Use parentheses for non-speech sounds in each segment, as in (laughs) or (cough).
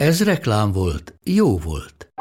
Ez reklám volt, jó volt.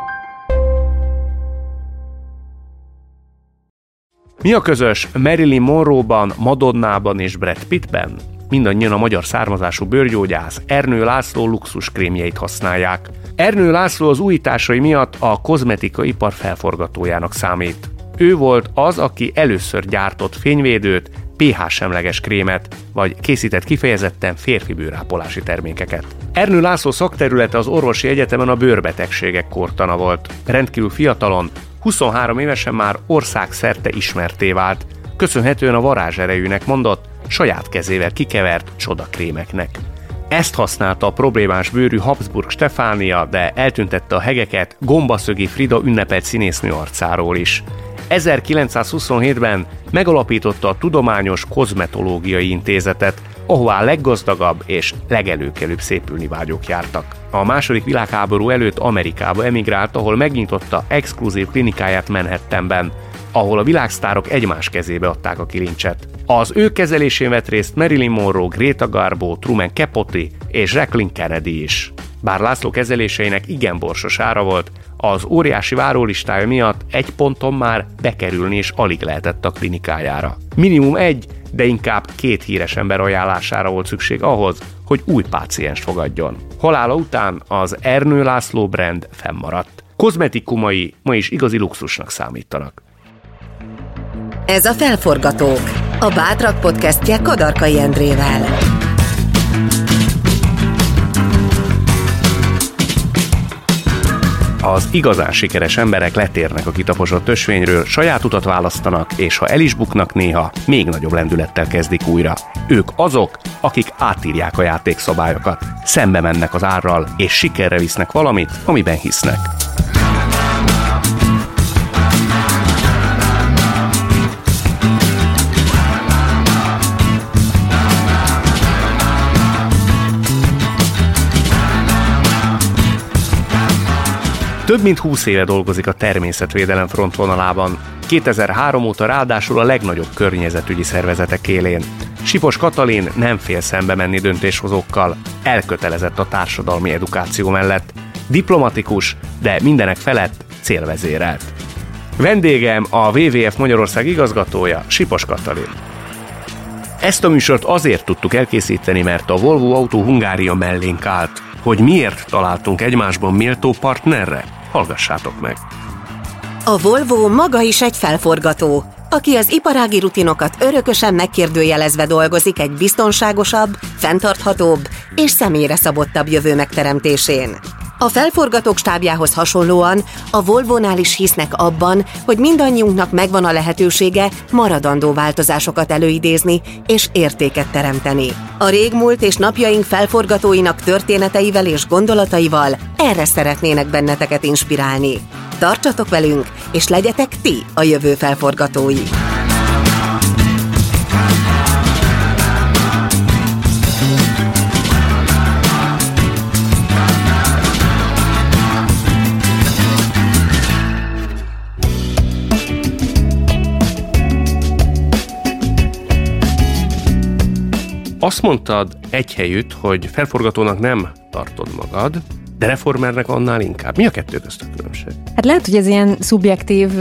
Mi a közös Marilyn Monroe-ban, Madonnában és Brad Pittben? Mindannyian a magyar származású bőrgyógyász Ernő László luxus krémjeit használják. Ernő László az újításai miatt a kozmetika ipar felforgatójának számít. Ő volt az, aki először gyártott fényvédőt, pH-semleges krémet, vagy készített kifejezetten férfi bőrápolási termékeket. Ernő László szakterülete az orvosi egyetemen a bőrbetegségek kortana volt. Rendkívül fiatalon, 23 évesen már országszerte ismerté vált, köszönhetően a varázserejűnek mondott, saját kezével kikevert csodakrémeknek. Ezt használta a problémás bőrű Habsburg Stefánia, de eltüntette a hegeket gombaszögi Frida ünnepelt színésznő arcáról is. 1927-ben megalapította a Tudományos Kozmetológiai Intézetet, ahová a leggazdagabb és legelőkelőbb szépülni vágyók jártak. A második világháború előtt Amerikába emigrált, ahol megnyitotta exkluzív klinikáját Manhattanben, ahol a világsztárok egymás kezébe adták a kilincset. Az ő kezelésén vett részt Marilyn Monroe, Greta Garbo, Truman Capote és Jacqueline Kennedy is. Bár László kezeléseinek igen borsos ára volt, az óriási várólistája miatt egy ponton már bekerülni is alig lehetett a klinikájára. Minimum egy, de inkább két híres ember ajánlására volt szükség ahhoz, hogy új páciens fogadjon. Halála után az Ernő László brand fennmaradt. Kozmetikumai ma is igazi luxusnak számítanak. Ez a Felforgatók, a Bátrak podcastje Kadarkai Endrével. Az igazán sikeres emberek letérnek a kitaposott ösvényről, saját utat választanak, és ha el is buknak néha, még nagyobb lendülettel kezdik újra. Ők azok, akik átírják a játékszabályokat, szembe mennek az árral, és sikerre visznek valamit, amiben hisznek. Több mint 20 éve dolgozik a természetvédelem frontvonalában. 2003 óta ráadásul a legnagyobb környezetügyi szervezetek élén. Sipos Katalin nem fél szembe menni döntéshozókkal, elkötelezett a társadalmi edukáció mellett. Diplomatikus, de mindenek felett célvezérelt. Vendégem a WWF Magyarország igazgatója, Sipos Katalin. Ezt a műsort azért tudtuk elkészíteni, mert a Volvo Autó Hungária mellénk állt. Hogy miért találtunk egymásban méltó partnerre? Hallgassátok meg! A Volvo maga is egy felforgató, aki az iparági rutinokat örökösen megkérdőjelezve dolgozik egy biztonságosabb, fenntarthatóbb és személyre szabottabb jövő megteremtésén. A felforgatók stábjához hasonlóan a Volvo-nál is hisznek abban, hogy mindannyiunknak megvan a lehetősége maradandó változásokat előidézni és értéket teremteni. A régmúlt és napjaink felforgatóinak történeteivel és gondolataival erre szeretnének benneteket inspirálni. Tartsatok velünk, és legyetek ti a jövő felforgatói! Azt mondtad egy helyütt, hogy felforgatónak nem tartod magad, de reformernek annál inkább. Mi a kettő közt a különbség? Hát lehet, hogy ez ilyen szubjektív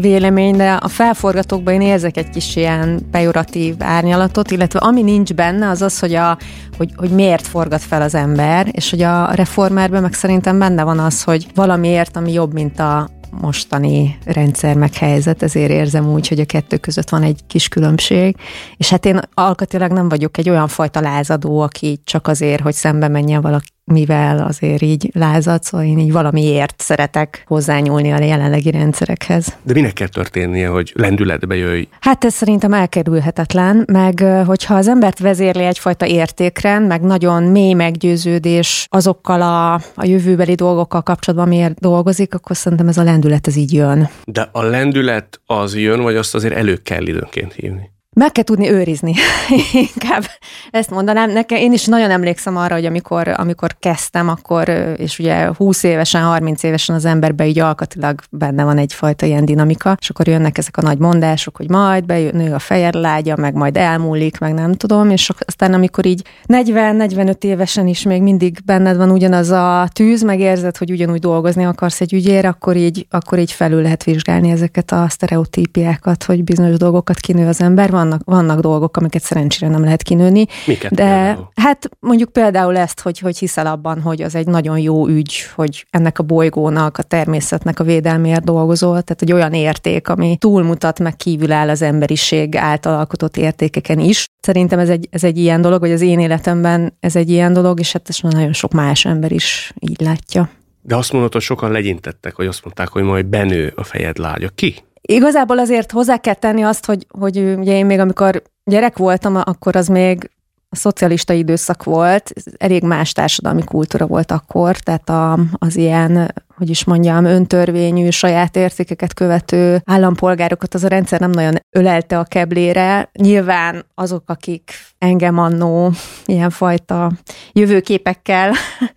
vélemény, de a felforgatókban én érzek egy kis ilyen pejoratív árnyalatot, illetve ami nincs benne, az az, hogy, a, hogy, hogy miért forgat fel az ember, és hogy a reformerben meg szerintem benne van az, hogy valamiért, ami jobb, mint a, mostani rendszer meghelyzet, ezért érzem úgy, hogy a kettő között van egy kis különbség, és hát én alkatilag nem vagyok egy olyan fajta lázadó, aki csak azért, hogy szembe menjen valaki mivel azért így lázad, szóval én így valamiért szeretek hozzányúlni a jelenlegi rendszerekhez. De minek kell történnie, hogy lendületbe jöjj? Hát ez szerintem elkerülhetetlen, meg hogyha az embert vezérli egyfajta értékrend, meg nagyon mély meggyőződés azokkal a, a jövőbeli dolgokkal kapcsolatban, miért dolgozik, akkor szerintem ez a lendület ez így jön. De a lendület az jön, vagy azt azért elő kell időnként hívni? Meg kell tudni őrizni, (laughs) inkább ezt mondanám. Nekem, én is nagyon emlékszem arra, hogy amikor, amikor kezdtem, akkor, és ugye 20 évesen, 30 évesen az emberbe így alkatilag benne van egyfajta ilyen dinamika, és akkor jönnek ezek a nagy mondások, hogy majd bejön a fejed lágya, meg majd elmúlik, meg nem tudom, és aztán amikor így 40-45 évesen is még mindig benned van ugyanaz a tűz, meg érzed, hogy ugyanúgy dolgozni akarsz egy ügyér, akkor így, akkor így felül lehet vizsgálni ezeket a sztereotípiákat, hogy bizonyos dolgokat kinő az ember. Van vannak, vannak dolgok, amiket szerencsére nem lehet kinőni. Miket de például? hát mondjuk például ezt, hogy, hogy hiszel abban, hogy az egy nagyon jó ügy, hogy ennek a bolygónak, a természetnek a védelméért dolgozol, tehát egy olyan érték, ami túlmutat, meg kívül áll az emberiség által alkotott értékeken is. Szerintem ez egy, ez egy ilyen dolog, vagy az én életemben ez egy ilyen dolog, és hát ezt nagyon sok más ember is így látja. De azt mondod, hogy sokan legyintettek, hogy azt mondták, hogy majd benő a fejed lágya. Ki? Igazából azért hozzá kell tenni azt, hogy, hogy ugye én még amikor gyerek voltam, akkor az még a szocialista időszak volt, elég más társadalmi kultúra volt akkor, tehát a, az ilyen hogy is mondjam, öntörvényű, saját értékeket követő állampolgárokat az a rendszer nem nagyon ölelte a keblére. Nyilván azok, akik engem annó ilyenfajta jövőképekkel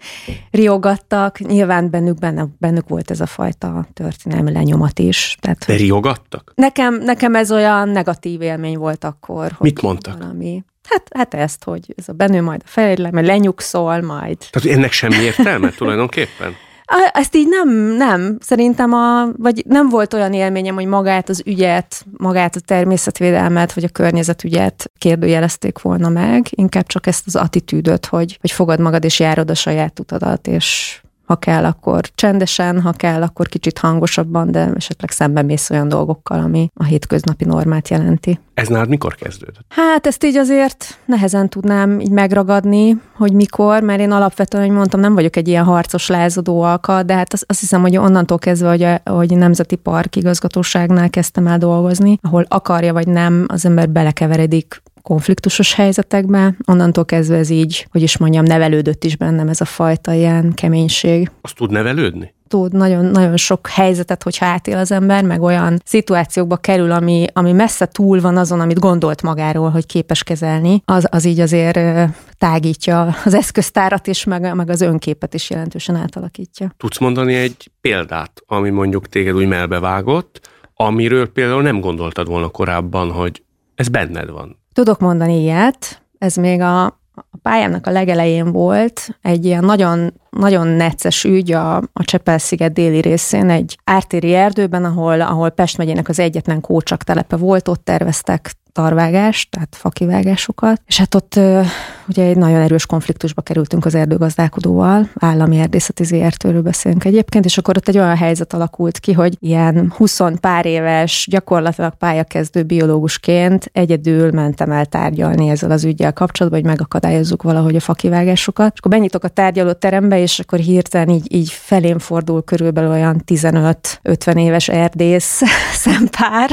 (laughs) riogattak, nyilván bennük, benne, bennük volt ez a fajta történelmi lenyomat is. Tehát, De riogattak? Nekem, nekem ez olyan negatív élmény volt akkor. Hogy Mit mondtak? Valami, Hát, hát ezt, hogy ez a benő majd a fejlem, mert lenyugszol majd. Tehát ennek semmi értelme tulajdonképpen? Ezt így nem, nem. Szerintem a, vagy nem volt olyan élményem, hogy magát az ügyet, magát a természetvédelmet, vagy a környezetügyet kérdőjelezték volna meg, inkább csak ezt az attitűdöt, hogy, hogy fogad magad és járod a saját utadat, és ha kell, akkor csendesen, ha kell, akkor kicsit hangosabban, de esetleg szemben mész olyan dolgokkal, ami a hétköznapi normát jelenti. Ez nálad mikor kezdődött? Hát ezt így azért nehezen tudnám így megragadni, hogy mikor, mert én alapvetően, hogy mondtam, nem vagyok egy ilyen harcos lázadó alkat, de hát azt, azt hiszem, hogy onnantól kezdve, hogy a, hogy a Nemzeti Park igazgatóságnál kezdtem el dolgozni, ahol akarja vagy nem, az ember belekeveredik konfliktusos helyzetekbe, onnantól kezdve ez így, hogy is mondjam, nevelődött is bennem ez a fajta ilyen keménység. Azt tud nevelődni? tud nagyon, nagyon sok helyzetet, hogy átél az ember, meg olyan szituációkba kerül, ami, ami messze túl van azon, amit gondolt magáról, hogy képes kezelni, az, az így azért tágítja az eszköztárat is, meg, meg az önképet is jelentősen átalakítja. Tudsz mondani egy példát, ami mondjuk téged úgy melbevágott, amiről például nem gondoltad volna korábban, hogy ez benned van? Tudok mondani ilyet, ez még a, a pályámnak a legelején volt egy ilyen nagyon, nagyon necces ügy a, a Csepel-sziget déli részén, egy ártéri erdőben, ahol, ahol Pest megyének az egyetlen kócsak telepe volt, ott terveztek tarvágást, tehát fakivágásokat, és hát ott ugye egy nagyon erős konfliktusba kerültünk az erdőgazdálkodóval, állami erdészeti ZRT-ről beszélünk egyébként, és akkor ott egy olyan helyzet alakult ki, hogy ilyen 20 pár éves, gyakorlatilag pályakezdő biológusként egyedül mentem el tárgyalni ezzel az ügyel kapcsolatban, hogy megakadályozzuk valahogy a fakivágásokat. És akkor benyitok a tárgyaló terembe, és akkor hirtelen így, így felém fordul körülbelül olyan 15-50 éves erdész (laughs) szempár.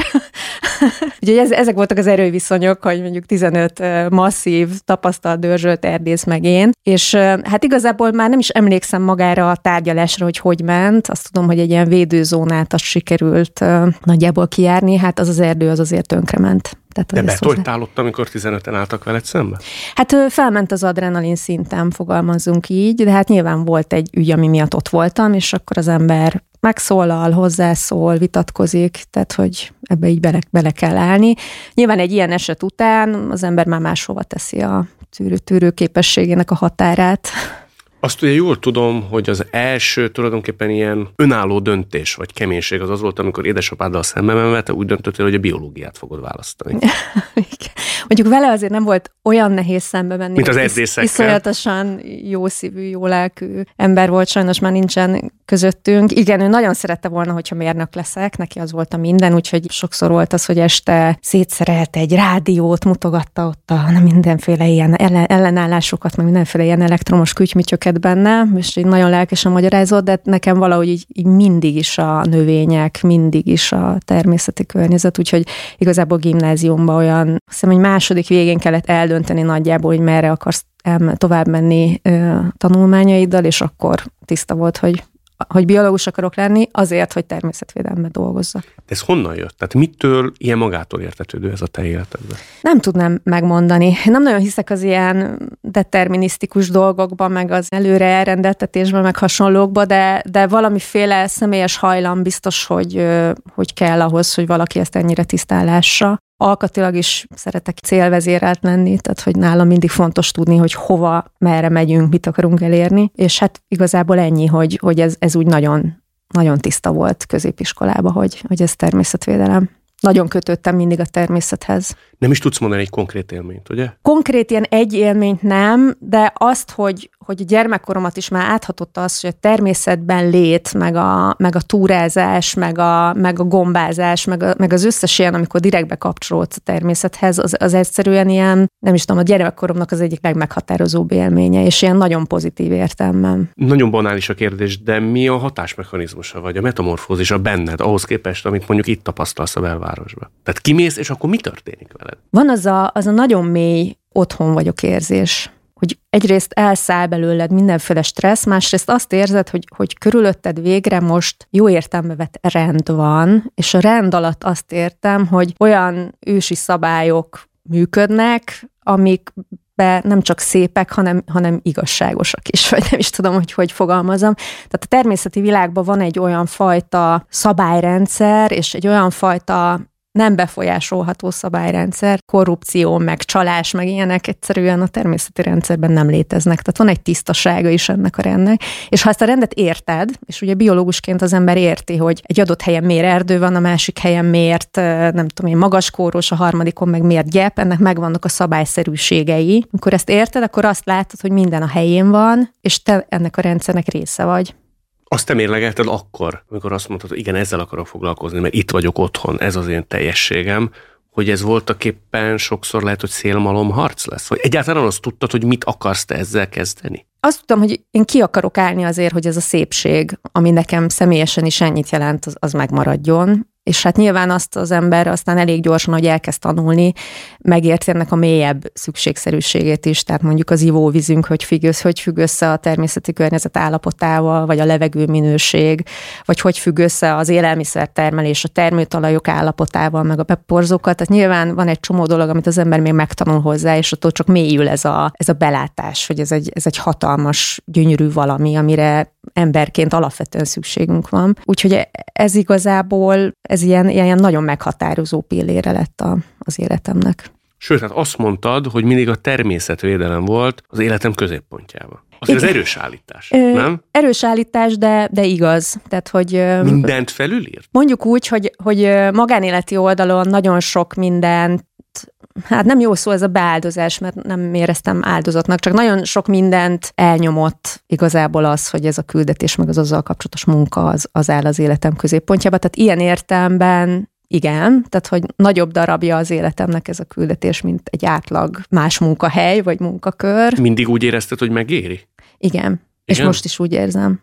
(laughs) Ugye ezek voltak az erőviszonyok, hogy mondjuk 15 masszív, tapasztalt dörzsölt erdész meg én, és hát igazából már nem is emlékszem magára a tárgyalásra, hogy hogy ment, azt tudom, hogy egy ilyen védőzónát azt sikerült nagyjából kijárni, hát az az erdő az azért tönkrement. Tehát, De betoltál ott, amikor 15-en álltak veled szembe? Hát felment az adrenalin szintem, fogalmazzunk így, de hát nyilván volt egy ügy, ami miatt ott voltam, és akkor az ember megszólal, hozzászól, vitatkozik, tehát hogy ebbe így bele, bele kell állni. Nyilván egy ilyen eset után az ember már máshova teszi a tűrő, tűrő képességének a határát. Azt ugye jól tudom, hogy az első tulajdonképpen ilyen önálló döntés vagy keménység az az volt, amikor édesapáddal szembe menve, te úgy döntöttél, hogy a biológiát fogod választani. (laughs) Mondjuk vele azért nem volt olyan nehéz szembe menni. Mint az erdészekkel. Iszonyatosan jó szívű, jó lelkű ember volt, sajnos már nincsen közöttünk. Igen, ő nagyon szerette volna, hogyha mérnök leszek, neki az volt a minden, úgyhogy sokszor volt az, hogy este szétszerelte egy rádiót, mutogatta ott a mindenféle ilyen ellenállásokat, meg mindenféle ilyen elektromos kütymityöket dolgokat benne, és így nagyon lelkesen magyarázott, de nekem valahogy így, így mindig is a növények, mindig is a természeti környezet, úgyhogy igazából gimnáziumban olyan, hiszem, hogy második végén kellett eldönteni nagyjából, hogy merre akarsz tovább menni tanulmányaiddal, és akkor tiszta volt, hogy hogy biológus akarok lenni, azért, hogy természetvédelemben dolgozzak. De ez honnan jött? Tehát mitől ilyen magától értetődő ez a te életedben? Nem tudnám megmondani. Nem nagyon hiszek az ilyen determinisztikus dolgokban, meg az előre elrendeltetésben, meg hasonlókban, de, de valamiféle személyes hajlam biztos, hogy, hogy kell ahhoz, hogy valaki ezt ennyire tisztálássa alkatilag is szeretek célvezérelt lenni, tehát hogy nálam mindig fontos tudni, hogy hova, merre megyünk, mit akarunk elérni, és hát igazából ennyi, hogy, hogy ez, ez úgy nagyon, nagyon tiszta volt középiskolába, hogy, hogy ez természetvédelem nagyon kötöttem mindig a természethez. Nem is tudsz mondani egy konkrét élményt, ugye? Konkrét ilyen egy élményt nem, de azt, hogy, hogy a gyermekkoromat is már áthatotta az, hogy a természetben lét, meg a, meg a túrázás, meg a, meg a gombázás, meg, a, meg az összes ilyen, amikor direktbe kapcsolódsz a természethez, az, az egyszerűen ilyen, nem is tudom, a gyermekkoromnak az egyik legmeghatározóbb élménye, és ilyen nagyon pozitív értelmem. Nagyon banális a kérdés, de mi a hatásmechanizmusa, vagy a metamorfózis a benned, ahhoz képest, amit mondjuk itt tapasztalsz a belvárosban? Tehát kimész, és akkor mi történik veled? Van az a, az a nagyon mély otthon vagyok érzés, hogy egyrészt elszáll belőled mindenféle stressz, másrészt azt érzed, hogy, hogy körülötted végre most jó értelme vett rend van, és a rend alatt azt értem, hogy olyan ősi szabályok működnek, amik be nem csak szépek, hanem, hanem igazságosak is, (laughs) vagy nem is tudom, hogy hogy fogalmazom. Tehát a természeti világban van egy olyan fajta szabályrendszer, és egy olyan fajta nem befolyásolható szabályrendszer, korrupció, meg csalás, meg ilyenek egyszerűen a természeti rendszerben nem léteznek. Tehát van egy tisztasága is ennek a rendnek. És ha ezt a rendet érted, és ugye biológusként az ember érti, hogy egy adott helyen miért erdő van, a másik helyen miért, nem tudom én, magas kóros, a harmadikon meg miért gyep, ennek megvannak a szabályszerűségei. Amikor ezt érted, akkor azt látod, hogy minden a helyén van, és te ennek a rendszernek része vagy. Azt te mérlegelted akkor, amikor azt mondtad, hogy igen, ezzel akarok foglalkozni, mert itt vagyok otthon, ez az én teljességem, hogy ez voltak éppen sokszor lehet, hogy szélmalom harc lesz? Vagy egyáltalán azt tudtad, hogy mit akarsz te ezzel kezdeni? Azt tudtam, hogy én ki akarok állni azért, hogy ez a szépség, ami nekem személyesen is ennyit jelent, az, az megmaradjon, és hát nyilván azt az ember aztán elég gyorsan, hogy elkezd tanulni, megérti ennek a mélyebb szükségszerűségét is, tehát mondjuk az ivóvízünk, hogy függ, össze, hogy függ össze a természeti környezet állapotával, vagy a levegő minőség, vagy hogy függ össze az élelmiszertermelés, a termőtalajok állapotával, meg a beporzókat. Tehát nyilván van egy csomó dolog, amit az ember még megtanul hozzá, és attól csak mélyül ez a, ez a belátás, hogy ez egy, ez egy hatalmas, gyönyörű valami, amire emberként alapvetően szükségünk van. Úgyhogy ez igazából, ez ilyen, ilyen nagyon meghatározó pillére lett a, az életemnek. Sőt, hát azt mondtad, hogy mindig a természetvédelem volt az életem középpontjában. Az az erős állítás, Ö, nem? Erős állítás, de, de igaz. Tehát, hogy, Mindent felülírt? Mondjuk úgy, hogy, hogy magánéleti oldalon nagyon sok mindent hát nem jó szó ez a beáldozás, mert nem éreztem áldozatnak, csak nagyon sok mindent elnyomott igazából az, hogy ez a küldetés, meg az azzal kapcsolatos munka az, az áll az életem középpontjába. Tehát ilyen értelemben igen, tehát hogy nagyobb darabja az életemnek ez a küldetés, mint egy átlag más munkahely vagy munkakör. Mindig úgy érezted, hogy megéri? Igen, Igen? és most is úgy érzem.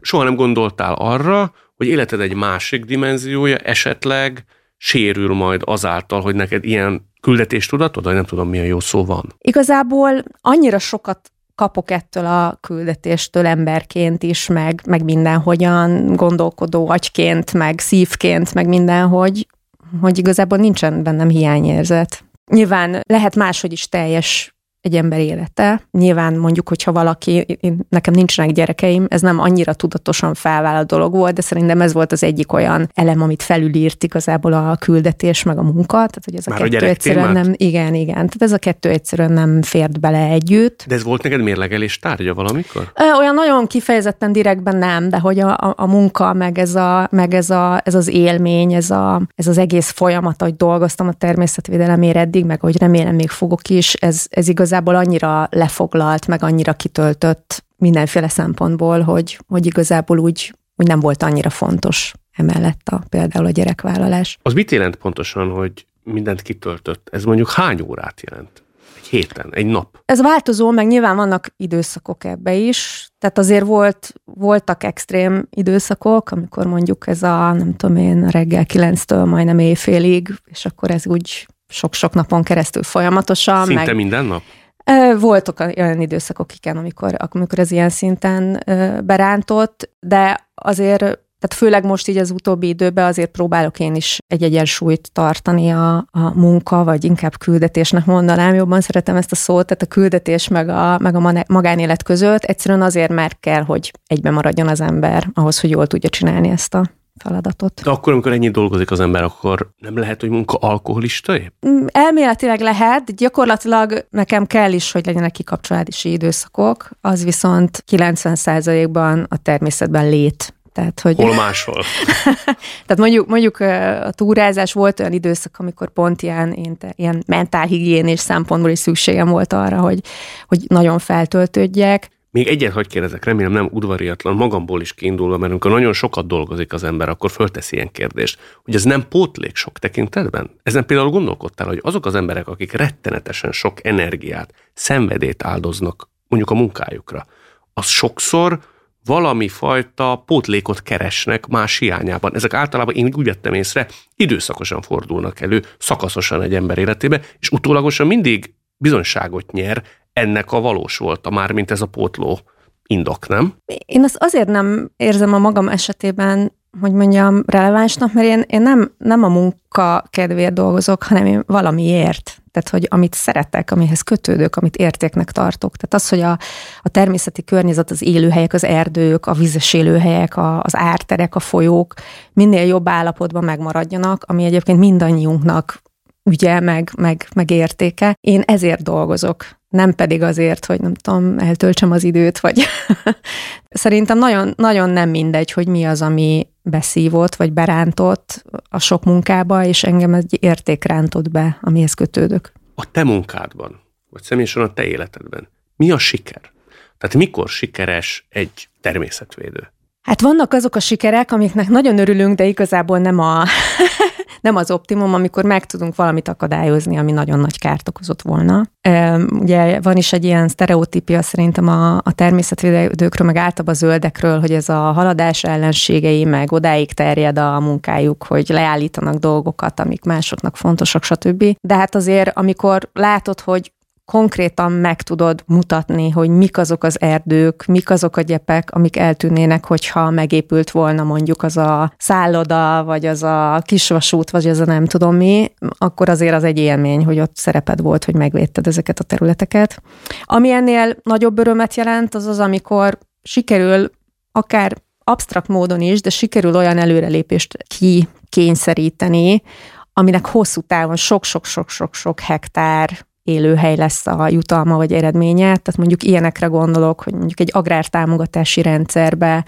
Soha nem gondoltál arra, hogy életed egy másik dimenziója esetleg sérül majd azáltal, hogy neked ilyen küldetést tudatod, vagy nem tudom, milyen jó szó van? Igazából annyira sokat kapok ettől a küldetéstől emberként is, meg, meg mindenhogyan gondolkodó agyként, meg szívként, meg mindenhogy, hogy igazából nincsen bennem hiányérzet. Nyilván lehet máshogy is teljes egy ember élete. Nyilván mondjuk, hogyha valaki, én, nekem nincsenek gyerekeim, ez nem annyira tudatosan felvállalt dolog volt, de szerintem ez volt az egyik olyan elem, amit felülírt igazából a küldetés meg a munka. Tehát, hogy ez a Már kettő a egyszerűen nem, igen, igen. Tehát ez a kettő egyszerűen nem fért bele együtt. De ez volt neked mérlegelés tárgya valamikor? Olyan nagyon kifejezetten direktben nem, de hogy a, a, a munka, meg, ez, a, meg ez, a, ez az élmény, ez, a, ez az egész folyamat, hogy dolgoztam a természetvédelemért eddig, meg hogy remélem még fogok is, ez, ez igaz igazából annyira lefoglalt, meg annyira kitöltött mindenféle szempontból, hogy, hogy igazából úgy, úgy nem volt annyira fontos emellett a, például a gyerekvállalás. Az mit jelent pontosan, hogy mindent kitöltött? Ez mondjuk hány órát jelent? Egy héten, egy nap. Ez változó, meg nyilván vannak időszakok ebbe is. Tehát azért volt, voltak extrém időszakok, amikor mondjuk ez a, nem tudom én, reggel kilenctől majdnem éjfélig, és akkor ez úgy sok-sok napon keresztül folyamatosan. Szinte meg, minden nap? Voltak olyan időszakok, igen, amikor, amikor ez ilyen szinten berántott, de azért tehát főleg most így az utóbbi időben azért próbálok én is egy egyensúlyt tartani a, a munka, vagy inkább küldetésnek mondanám, jobban szeretem ezt a szót, tehát a küldetés meg a, meg a magánélet között, egyszerűen azért, mert kell, hogy egybe maradjon az ember ahhoz, hogy jól tudja csinálni ezt a feladatot. De akkor, amikor ennyit dolgozik az ember, akkor nem lehet, hogy munka alkoholista épp? Mm, elméletileg lehet, gyakorlatilag nekem kell is, hogy legyenek kikapcsolási időszakok, az viszont 90%-ban a természetben lét tehát, hogy... Hol máshol? (laughs) Tehát mondjuk, mondjuk a túrázás volt olyan időszak, amikor pont ilyen, ilyen, ilyen mentálhigiénés szempontból is szükségem volt arra, hogy, hogy nagyon feltöltődjek. Még egyet hogy kérdezek, remélem nem udvariatlan, magamból is kiindulva, mert amikor nagyon sokat dolgozik az ember, akkor fölteszi ilyen kérdést, hogy ez nem pótlék sok tekintetben? Ezen például gondolkodtál, hogy azok az emberek, akik rettenetesen sok energiát, szenvedét áldoznak mondjuk a munkájukra, az sokszor valami fajta pótlékot keresnek más hiányában. Ezek általában én úgy vettem észre, időszakosan fordulnak elő, szakaszosan egy ember életébe, és utólagosan mindig bizonyságot nyer, ennek a valós volt a már, mint ez a pótló indok, nem? Én azt azért nem érzem a magam esetében, hogy mondjam, relevánsnak, mert én, én nem, nem a munka kedvéért dolgozok, hanem én valamiért. Tehát, hogy amit szeretek, amihez kötődök, amit értéknek tartok. Tehát az, hogy a, a természeti környezet, az élőhelyek, az erdők, a vizes élőhelyek, a, az árterek, a folyók minél jobb állapotban megmaradjanak, ami egyébként mindannyiunknak ügye, meg, meg, meg értéke. Én ezért dolgozok, nem pedig azért, hogy nem tudom, eltöltsem az időt, vagy (laughs) szerintem nagyon, nagyon nem mindegy, hogy mi az, ami beszívott, vagy berántott a sok munkába, és engem egy érték rántott be, amihez kötődök. A te munkádban, vagy személyesen a te életedben, mi a siker? Tehát mikor sikeres egy természetvédő? Hát vannak azok a sikerek, amiknek nagyon örülünk, de igazából nem a (laughs) nem az optimum, amikor meg tudunk valamit akadályozni, ami nagyon nagy kárt okozott volna. Ugye van is egy ilyen sztereotípia szerintem a, a természetvédőkről, meg általában a zöldekről, hogy ez a haladás ellenségei, meg odáig terjed a munkájuk, hogy leállítanak dolgokat, amik másoknak fontosak, stb. De hát azért, amikor látod, hogy konkrétan meg tudod mutatni, hogy mik azok az erdők, mik azok a gyepek, amik eltűnnének, hogyha megépült volna mondjuk az a szálloda, vagy az a kisvasút, vagy az a nem tudom mi, akkor azért az egy élmény, hogy ott szereped volt, hogy megvédted ezeket a területeket. Ami ennél nagyobb örömet jelent, az az, amikor sikerül akár absztrakt módon is, de sikerül olyan előrelépést kikényszeríteni, aminek hosszú távon sok-sok-sok-sok-sok hektár élőhely lesz a jutalma vagy eredménye. Tehát mondjuk ilyenekre gondolok, hogy mondjuk egy agrártámogatási rendszerbe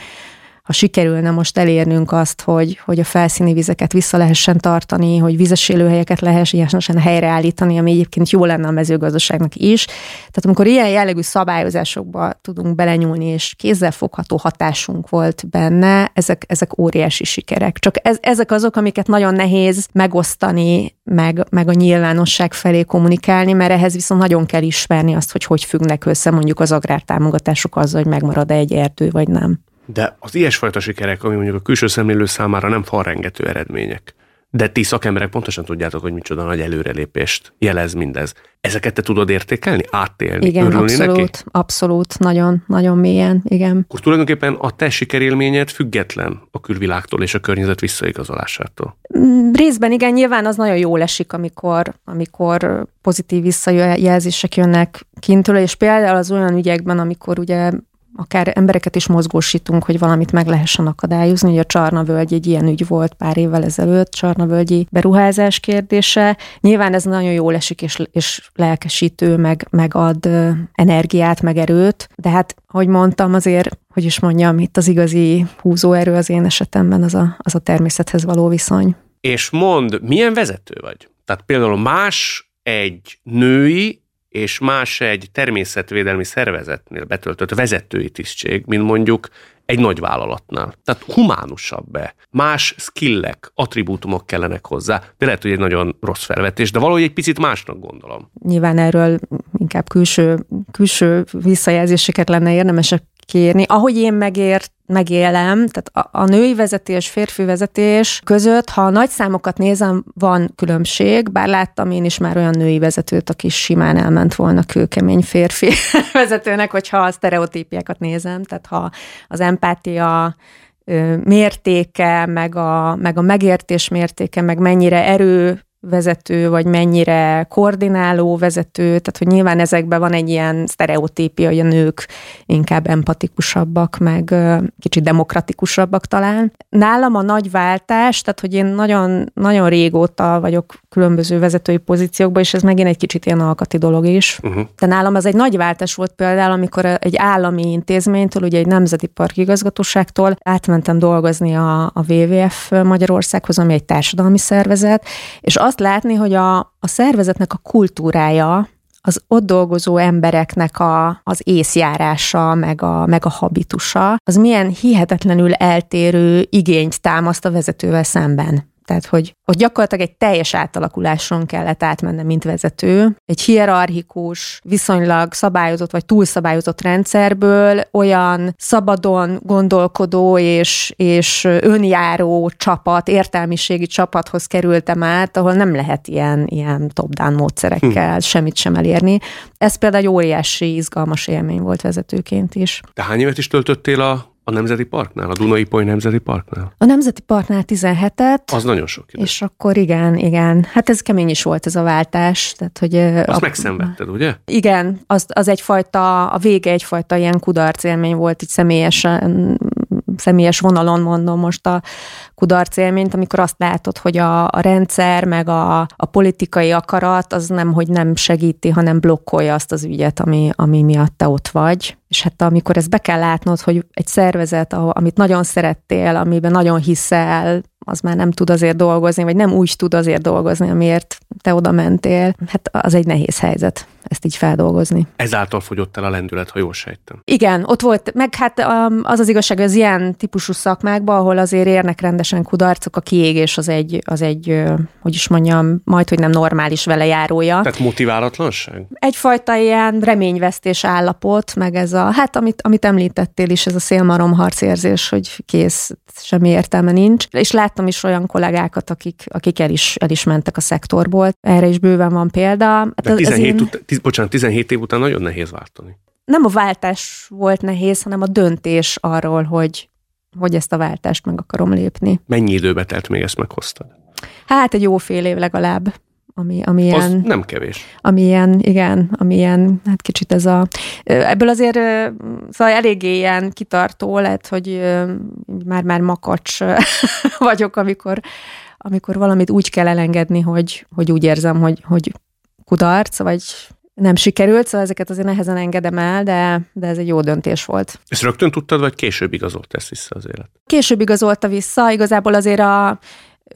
ha sikerülne most elérnünk azt, hogy, hogy a felszíni vizeket vissza lehessen tartani, hogy vizes élőhelyeket lehessen helyreállítani, ami egyébként jó lenne a mezőgazdaságnak is. Tehát amikor ilyen jellegű szabályozásokba tudunk belenyúlni, és kézzelfogható hatásunk volt benne, ezek, ezek óriási sikerek. Csak ez, ezek azok, amiket nagyon nehéz megosztani, meg, meg a nyilvánosság felé kommunikálni, mert ehhez viszont nagyon kell ismerni azt, hogy hogy függnek össze mondjuk az agrártámogatások azzal, hogy megmarad-e egy erdő, vagy nem. De az ilyesfajta sikerek, ami mondjuk a külső szemlélő számára nem falrengető eredmények, de ti szakemberek pontosan tudjátok, hogy micsoda nagy előrelépést jelez mindez. Ezeket te tudod értékelni, átélni, igen, örülni abszolút, neki? abszolút, nagyon, nagyon mélyen, igen. Akkor tulajdonképpen a te sikerélményed független a külvilágtól és a környezet visszaigazolásától. Mm, részben igen, nyilván az nagyon jól esik, amikor, amikor pozitív visszajelzések jönnek kintől, és például az olyan ügyekben, amikor ugye akár embereket is mozgósítunk, hogy valamit meg lehessen akadályozni. Ugye a Csarnavölgy egy ilyen ügy volt pár évvel ezelőtt, Csarnavölgyi beruházás kérdése. Nyilván ez nagyon jól esik, és, és lelkesítő, meg, meg ad energiát, meg erőt, de hát, hogy mondtam, azért, hogy is mondjam, itt az igazi húzóerő az én esetemben az a, az a természethez való viszony. És mond, milyen vezető vagy? Tehát például más egy női és más egy természetvédelmi szervezetnél betöltött vezetői tisztség, mint mondjuk egy nagy vállalatnál. Tehát humánusabb-e, más skillek, attribútumok kellenek hozzá, de lehet, hogy egy nagyon rossz felvetés, de valahogy egy picit másnak gondolom. Nyilván erről inkább külső, külső visszajelzéseket lenne érdemes kérni. Ahogy én megért, megélem, tehát a, a női vezetés, férfi vezetés között, ha a nagy számokat nézem, van különbség, bár láttam én is már olyan női vezetőt, aki simán elment volna kőkemény férfi (laughs) vezetőnek, hogyha a sztereotípiákat nézem, tehát ha az empátia mértéke, meg a, meg a megértés mértéke, meg mennyire erő vezető, vagy mennyire koordináló vezető, tehát hogy nyilván ezekben van egy ilyen sztereotípia, hogy a nők inkább empatikusabbak, meg kicsit demokratikusabbak talán. Nálam a nagy váltás, tehát hogy én nagyon, nagyon régóta vagyok különböző vezetői pozíciókban, és ez megint egy kicsit ilyen alkati dolog is. Uh-huh. De nálam az egy nagy váltás volt például, amikor egy állami intézménytől, ugye egy nemzeti park igazgatóságtól átmentem dolgozni a, a WWF Magyarországhoz, ami egy társadalmi szervezet, és azt látni, hogy a, a szervezetnek a kultúrája, az ott dolgozó embereknek a, az észjárása, meg a, meg a habitusa, az milyen hihetetlenül eltérő igényt támaszt a vezetővel szemben. Tehát, hogy, hogy gyakorlatilag egy teljes átalakuláson kellett átmennem, mint vezető. Egy hierarchikus, viszonylag szabályozott vagy túlszabályozott rendszerből olyan szabadon gondolkodó és, és önjáró csapat, értelmiségi csapathoz kerültem át, ahol nem lehet ilyen, ilyen top-down módszerekkel hm. semmit sem elérni. Ez például egy óriási, izgalmas élmény volt vezetőként is. De hány évet is töltöttél a a Nemzeti Parknál, a Dunai Poly Nemzeti Parknál? A Nemzeti Parknál 17-et. Az nagyon sok idő. És akkor igen, igen. Hát ez kemény is volt ez a váltás. Tehát, hogy Azt a, megszenvedted, ugye? Igen, az, az egyfajta, a vége egyfajta ilyen kudarc élmény volt, így személyesen személyes vonalon mondom most a kudarc élményt, amikor azt látod, hogy a, a rendszer, meg a, a politikai akarat az nem, hogy nem segíti, hanem blokkolja azt az ügyet, ami, ami miatt te ott vagy. És hát amikor ezt be kell látnod, hogy egy szervezet, amit nagyon szerettél, amiben nagyon hiszel, az már nem tud azért dolgozni, vagy nem úgy tud azért dolgozni, amiért te oda mentél. Hát az egy nehéz helyzet ezt így feldolgozni. Ezáltal fogyott el a lendület, ha jól sejtem. Igen, ott volt, meg hát um, az az igazság, hogy az ilyen típusú szakmákban, ahol azért érnek rendesen kudarcok, a kiégés az egy, az egy, hogy is mondjam, majd, hogy nem normális vele járója. Tehát motiválatlanság? Egyfajta ilyen reményvesztés állapot, meg ez a, hát amit, amit említettél is, ez a szélmarom harcérzés, hogy kész, semmi értelme nincs. És láttam is olyan kollégákat, akik, akik el, is, el is mentek a szektorból. Erre is bőven van példa. Hát De 17, én... ut- tiz, bocsánat, 17 év után nagyon nehéz váltani. Nem a váltás volt nehéz, hanem a döntés arról, hogy, hogy ezt a váltást meg akarom lépni. Mennyi időbe telt, még ezt meghoztad? Hát egy jó fél év legalább ami, ami ilyen, az nem kevés. Ami ilyen, igen, ami ilyen, hát kicsit ez a, ebből azért szóval eléggé ilyen kitartó lett, hogy már-már makacs (laughs) vagyok, amikor, amikor valamit úgy kell elengedni, hogy, hogy úgy érzem, hogy, hogy kudarc, vagy nem sikerült, szóval ezeket azért nehezen engedem el, de, de ez egy jó döntés volt. Ezt rögtön tudtad, vagy később igazolt ezt vissza az élet? Később igazolta vissza, igazából azért a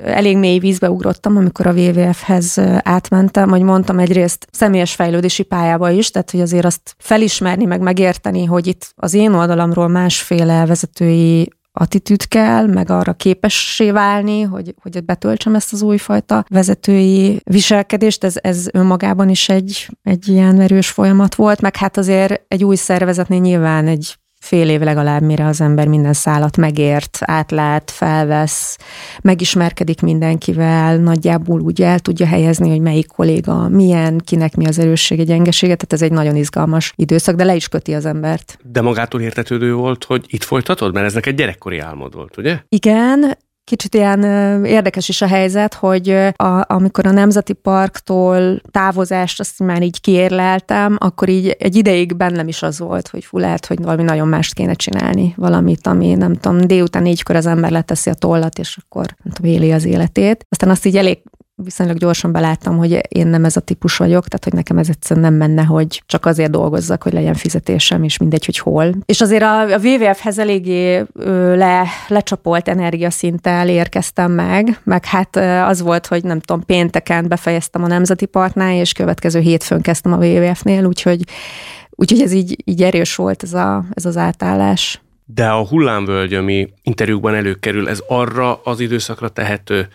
elég mély vízbe ugrottam, amikor a WWF-hez átmentem, hogy mondtam egyrészt személyes fejlődési pályába is, tehát hogy azért azt felismerni, meg megérteni, hogy itt az én oldalamról másféle vezetői attitűd kell, meg arra képessé válni, hogy, hogy betöltsem ezt az újfajta vezetői viselkedést, ez, ez önmagában is egy, egy ilyen erős folyamat volt, meg hát azért egy új szervezetnél nyilván egy fél év legalább, mire az ember minden szálat megért, átlát, felvesz, megismerkedik mindenkivel, nagyjából úgy el tudja helyezni, hogy melyik kolléga milyen, kinek mi az erőssége, gyengesége, tehát ez egy nagyon izgalmas időszak, de le is köti az embert. De magától értetődő volt, hogy itt folytatod? Mert ez egy gyerekkori álmod volt, ugye? Igen, Kicsit ilyen érdekes is a helyzet, hogy a, amikor a Nemzeti Parktól távozást azt már így kiérleltem, akkor így egy ideig bennem is az volt, hogy fú, lehet, hogy valami nagyon mást kéne csinálni, valamit, ami nem tudom, délután négykor az ember leteszi a tollat, és akkor nem tudom, éli az életét. Aztán azt így elég viszonylag gyorsan beláttam, hogy én nem ez a típus vagyok, tehát hogy nekem ez egyszerűen nem menne, hogy csak azért dolgozzak, hogy legyen fizetésem, és mindegy, hogy hol. És azért a, a WWF-hez eléggé ö, le, lecsapolt energiaszinttel érkeztem meg, meg hát az volt, hogy nem tudom, pénteken befejeztem a Nemzeti Partnál, és következő hétfőn kezdtem a WWF-nél, úgyhogy, úgyhogy ez így, így erős volt ez, a, ez az átállás. De a hullámvölgy, ami interjúkban előkerül, ez arra az időszakra tehető,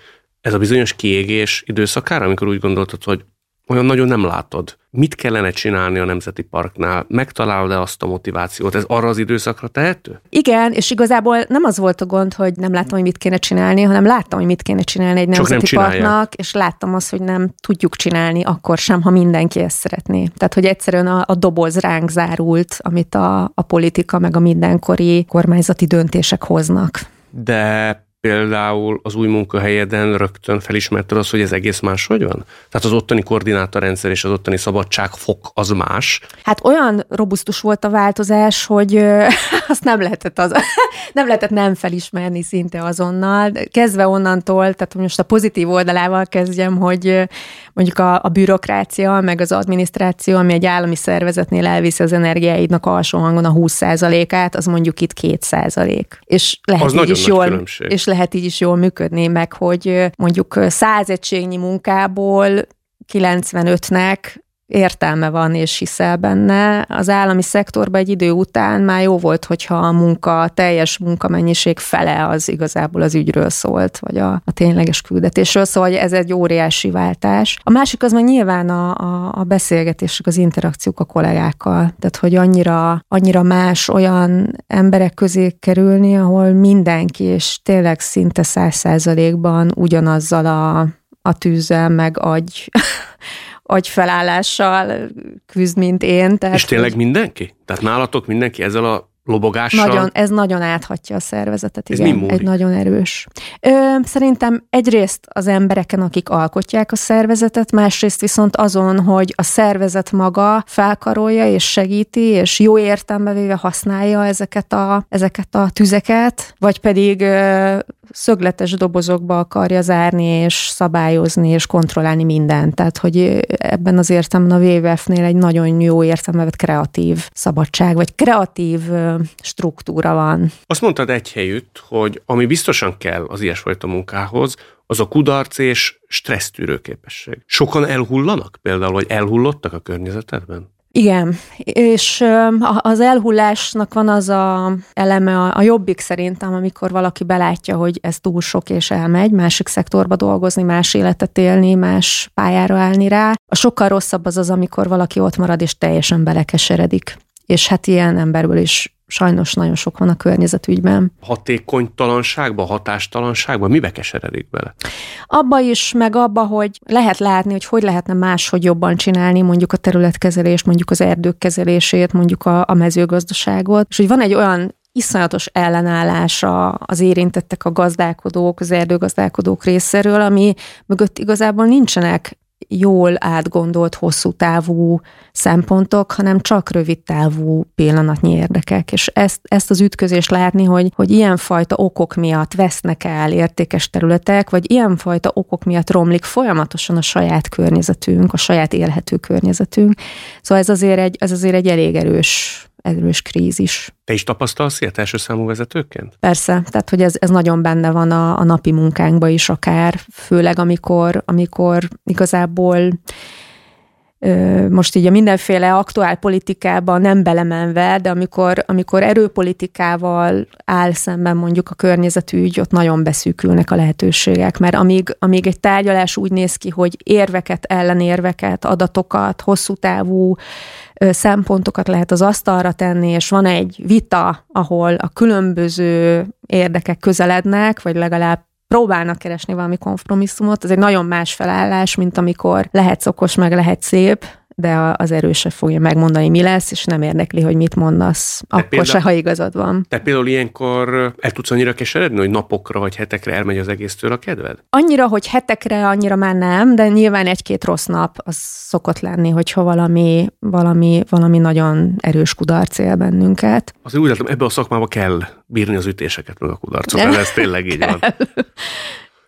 ez a bizonyos kiégés időszakára, amikor úgy gondoltad, hogy olyan nagyon nem látod. Mit kellene csinálni a Nemzeti Parknál? Megtalálod-e azt a motivációt? Ez arra az időszakra tehető? Igen, és igazából nem az volt a gond, hogy nem láttam, hogy mit kéne csinálni, hanem láttam, hogy mit kéne csinálni egy nemzeti nem parknak, és láttam azt, hogy nem tudjuk csinálni akkor sem, ha mindenki ezt szeretné. Tehát, hogy egyszerűen a, a doboz ránk zárult, amit a, a politika meg a mindenkori kormányzati döntések hoznak. De például az új munkahelyeden rögtön felismerted az, hogy ez egész máshogy van? Tehát az ottani koordinátorrendszer és az ottani szabadságfok az más? Hát olyan robusztus volt a változás, hogy (laughs) azt nem lehetett, az, (laughs) nem lehetett nem felismerni szinte azonnal. Kezdve onnantól, tehát most a pozitív oldalával kezdjem, hogy mondjuk a, a bürokrácia, meg az adminisztráció, ami egy állami szervezetnél elviszi az energiáidnak alsó hangon a 20%-át, az mondjuk itt 2%. És lehet Az így is jól, különbség. és lehet így is jól működni, meg hogy mondjuk ö, 100 egységnyi munkából 95-nek értelme van, és hiszel benne. Az állami szektorban egy idő után már jó volt, hogyha a munka, a teljes munkamennyiség fele az igazából az ügyről szólt, vagy a, a tényleges küldetésről, szóval ez egy óriási váltás. A másik az meg nyilván a, a, a beszélgetések, az interakciók a kollégákkal, tehát hogy annyira, annyira más olyan emberek közé kerülni, ahol mindenki, és tényleg szinte száz százalékban ugyanazzal a, a tűzzel, meg agy, (laughs) agyfelállással küzd, mint én. Tehát, és tényleg mindenki? Tehát nálatok mindenki ezzel a lobogással? nagyon, ez nagyon áthatja a szervezetet, Ez igen, mi múlik? egy nagyon erős. Ö, szerintem egyrészt az embereken, akik alkotják a szervezetet, másrészt viszont azon, hogy a szervezet maga felkarolja és segíti, és jó értelme véve használja ezeket a, ezeket a tüzeket, vagy pedig ö, szögletes dobozokba akarja zárni, és szabályozni, és kontrollálni mindent. Tehát, hogy ebben az értelemben a WWF-nél egy nagyon jó értelme vett kreatív szabadság, vagy kreatív ö, struktúra van. Azt mondtad egy helyütt, hogy ami biztosan kell az ilyesfajta munkához, az a kudarc és stressztűrő képesség. Sokan elhullanak például, vagy elhullottak a környezetedben? Igen, és az elhullásnak van az a eleme, a, a jobbik szerintem, amikor valaki belátja, hogy ez túl sok és elmegy, másik szektorba dolgozni, más életet élni, más pályára állni rá. A sokkal rosszabb az az, amikor valaki ott marad és teljesen belekeseredik. És hát ilyen emberből is sajnos nagyon sok van a környezetügyben. Hatékonytalanságba, hatástalanságba? Mibe keseredik bele? Abba is, meg abba, hogy lehet látni, hogy hogy lehetne máshogy jobban csinálni mondjuk a területkezelést, mondjuk az erdők kezelését, mondjuk a, a mezőgazdaságot, és hogy van egy olyan iszonyatos ellenállás a- az érintettek, a gazdálkodók, az erdőgazdálkodók részéről, ami mögött igazából nincsenek jól átgondolt, hosszú távú szempontok, hanem csak rövid távú pillanatnyi érdekek. És ezt, ezt az ütközést látni, hogy, hogy ilyenfajta okok miatt vesznek el értékes területek, vagy ilyenfajta okok miatt romlik folyamatosan a saját környezetünk, a saját élhető környezetünk. Szóval ez azért egy, ez azért egy elég erős, erős krízis. Te is tapasztalsz ilyet első számú vezetőként? Persze, tehát hogy ez, ez nagyon benne van a, a napi munkánkban is akár, főleg amikor, amikor igazából most így a mindenféle aktuál politikában nem belemenve, de amikor, amikor erőpolitikával áll szemben mondjuk a környezetügy, ott nagyon beszűkülnek a lehetőségek, mert amíg, amíg egy tárgyalás úgy néz ki, hogy érveket, ellenérveket, adatokat, hosszú távú szempontokat lehet az asztalra tenni, és van egy vita, ahol a különböző érdekek közelednek, vagy legalább próbálnak keresni valami kompromisszumot, ez egy nagyon más felállás, mint amikor lehet okos, meg lehet szép, de az erőse fogja megmondani, mi lesz, és nem érdekli, hogy mit mondasz, akkor például- se, ha igazad van. Te például ilyenkor el tudsz annyira keseredni, hogy napokra vagy hetekre elmegy az egésztől a kedved? Annyira, hogy hetekre, annyira már nem, de nyilván egy-két rossz nap az szokott lenni, hogyha valami, valami, valami nagyon erős kudarc él bennünket. Azért úgy látom, ebbe a szakmába kell bírni az ütéseket, meg a kudarcokat, ez tényleg így van.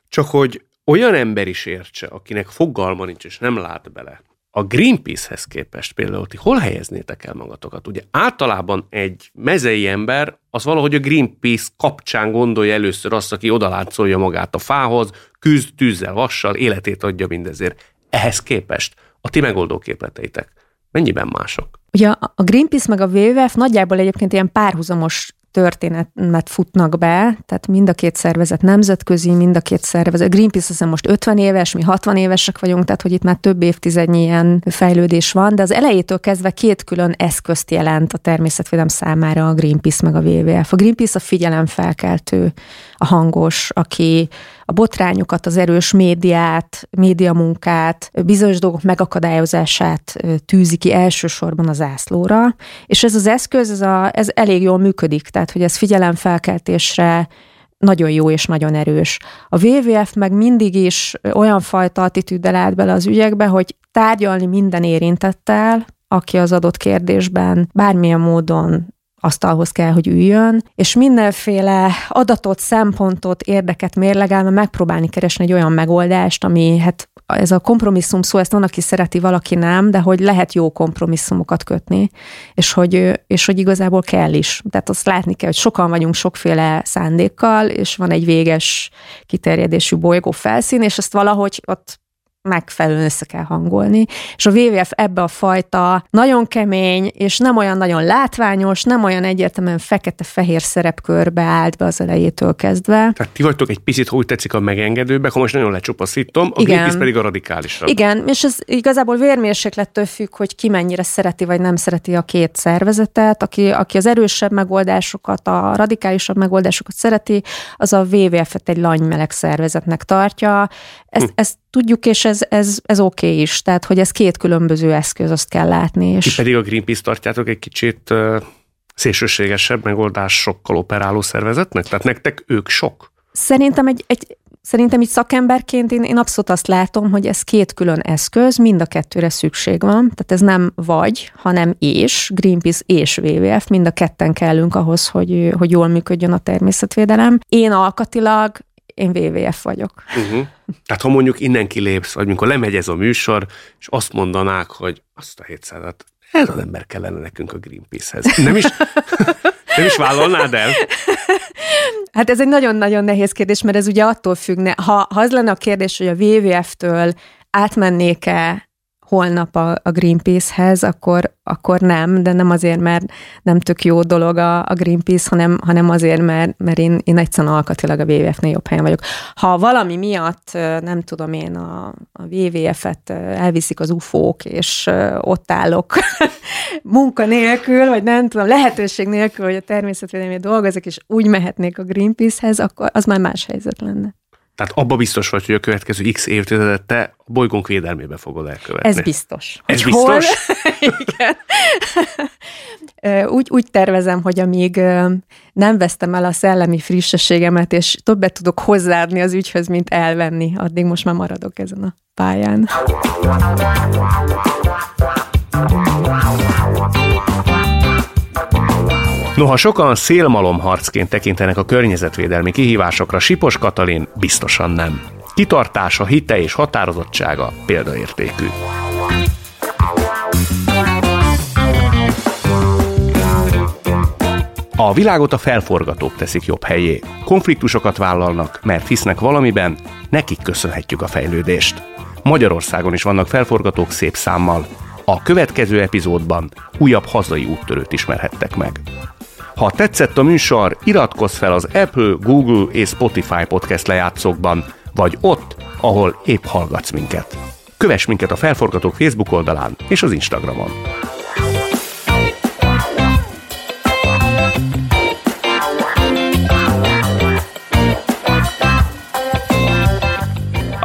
Csak hogy olyan ember is értse, akinek fogalma nincs és nem lát bele, a Greenpeace-hez képest például ti hol helyeznétek el magatokat? Ugye általában egy mezei ember az valahogy a Greenpeace kapcsán gondolja először azt, aki odaláncolja magát a fához, küzd tűzzel, vassal, életét adja mindezért. Ehhez képest a ti megoldó képleteitek mennyiben mások? Ugye a Greenpeace meg a WWF nagyjából egyébként ilyen párhuzamos történetet futnak be, tehát mind a két szervezet nemzetközi, mind a két szervezet. Greenpeace azt most 50 éves, mi 60 évesek vagyunk, tehát hogy itt már több évtizednyi ilyen fejlődés van, de az elejétől kezdve két külön eszközt jelent a természetvédelem számára a Greenpeace meg a WWF. A Greenpeace a figyelemfelkeltő, a hangos, aki a botrányokat, az erős médiát, médiamunkát, bizonyos dolgok megakadályozását tűzi ki elsősorban az ászlóra, és ez az eszköz, ez, a, ez elég jól működik, tehát hogy ez figyelemfelkeltésre nagyon jó és nagyon erős. A WWF meg mindig is olyan fajta attitűddel állt bele az ügyekbe, hogy tárgyalni minden érintettel, aki az adott kérdésben bármilyen módon asztalhoz kell, hogy üljön, és mindenféle adatot, szempontot, érdeket mérlegelve megpróbálni keresni egy olyan megoldást, ami hát ez a kompromisszum szó, ezt van, aki szereti, valaki nem, de hogy lehet jó kompromisszumokat kötni, és hogy, és hogy igazából kell is. Tehát azt látni kell, hogy sokan vagyunk sokféle szándékkal, és van egy véges kiterjedésű bolygó felszín, és ezt valahogy ott megfelelően össze kell hangolni. És a WWF ebbe a fajta nagyon kemény, és nem olyan nagyon látványos, nem olyan egyértelműen fekete-fehér szerepkörbe állt be az elejétől kezdve. Tehát ti vagytok egy picit, hogy tetszik a megengedőbe, akkor most nagyon lecsupaszítom, a Igen. Greenpeace pedig a radikálisabb. Igen, és ez igazából vérmérséklettől függ, hogy ki mennyire szereti vagy nem szereti a két szervezetet. Aki, aki az erősebb megoldásokat, a radikálisabb megoldásokat szereti, az a WWF-et egy lanymeleg szervezetnek tartja. Ezt, hm. ezt tudjuk, és ez, ez, ez oké okay is. Tehát, hogy ez két különböző eszköz, azt kell látni. És... Ti pedig a Greenpeace tartjátok egy kicsit uh, szélsőségesebb megoldásokkal operáló szervezetnek? Tehát nektek ők sok? Szerintem egy, egy Szerintem így szakemberként én, én abszolút azt látom, hogy ez két külön eszköz, mind a kettőre szükség van. Tehát ez nem vagy, hanem és, Greenpeace és WWF, mind a ketten kellünk ahhoz, hogy, hogy jól működjön a természetvédelem. Én alkatilag én WWF vagyok. Uh-huh. Tehát ha mondjuk innen kilépsz, vagy amikor lemegy ez a műsor, és azt mondanák, hogy azt a 700 ez az ember kellene nekünk a Greenpeace-hez. Nem is, (laughs) nem is vállalnád el? Hát ez egy nagyon-nagyon nehéz kérdés, mert ez ugye attól függne. Ha, ha az lenne a kérdés, hogy a WWF-től átmennék-e holnap a, a Greenpeace-hez, akkor, akkor nem, de nem azért, mert nem tök jó dolog a, a Greenpeace, hanem, hanem azért, mert, mert én, én egyszerűen alkatilag a WWF-nél jobb helyen vagyok. Ha valami miatt, nem tudom én, a, a WWF-et elviszik az ufók, és ott állok (laughs) munka nélkül, vagy nem tudom, lehetőség nélkül, hogy a természetvédelmi dolgozok, és úgy mehetnék a Greenpeace-hez, akkor az már más helyzet lenne. Tehát abba biztos vagy, hogy a következő x évtizedet te a bolygónk védelmébe fogod elkövetni. Ez biztos. Ez hogy biztos? (laughs) Igen. úgy, úgy tervezem, hogy amíg nem vesztem el a szellemi frissességemet, és többet tudok hozzáadni az ügyhöz, mint elvenni, addig most már maradok ezen a pályán. Noha sokan szélmalomharcként tekintenek a környezetvédelmi kihívásokra, Sipos Katalin biztosan nem. Kitartása, hite és határozottsága példaértékű. A világot a felforgatók teszik jobb helyé. Konfliktusokat vállalnak, mert hisznek valamiben, nekik köszönhetjük a fejlődést. Magyarországon is vannak felforgatók szép számmal. A következő epizódban újabb hazai úttörőt ismerhettek meg. Ha tetszett a műsor, iratkozz fel az Apple, Google és Spotify podcast lejátszókban, vagy ott, ahol épp hallgatsz minket. Kövess minket a Felforgatók Facebook oldalán és az Instagramon.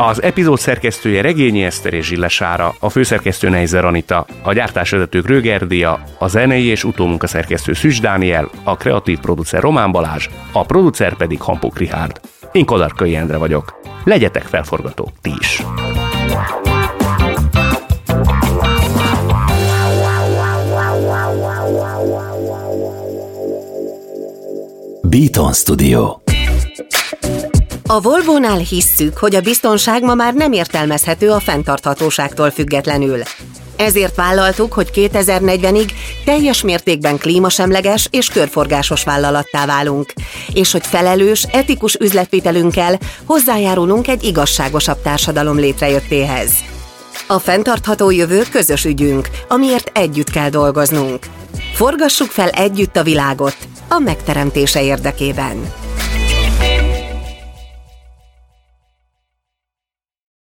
Az epizód szerkesztője Regényi Eszter és Zsillesára, a főszerkesztő Neizer Anita, a gyártásvezető Grögerdia, a zenei és utómunkaszerkesztő Szüs Dániel, a kreatív producer Román Balázs, a producer pedig Hampuk Rihárd. Én Kadarkai Endre vagyok. Legyetek felforgatók ti is! Beaton Studio a Volvo-nál hisszük, hogy a biztonság ma már nem értelmezhető a fenntarthatóságtól függetlenül. Ezért vállaltuk, hogy 2040-ig teljes mértékben klímasemleges és körforgásos vállalattá válunk, és hogy felelős, etikus üzletvitelünkkel hozzájárulunk egy igazságosabb társadalom létrejöttéhez. A fenntartható jövő közös ügyünk, amiért együtt kell dolgoznunk. Forgassuk fel együtt a világot, a megteremtése érdekében.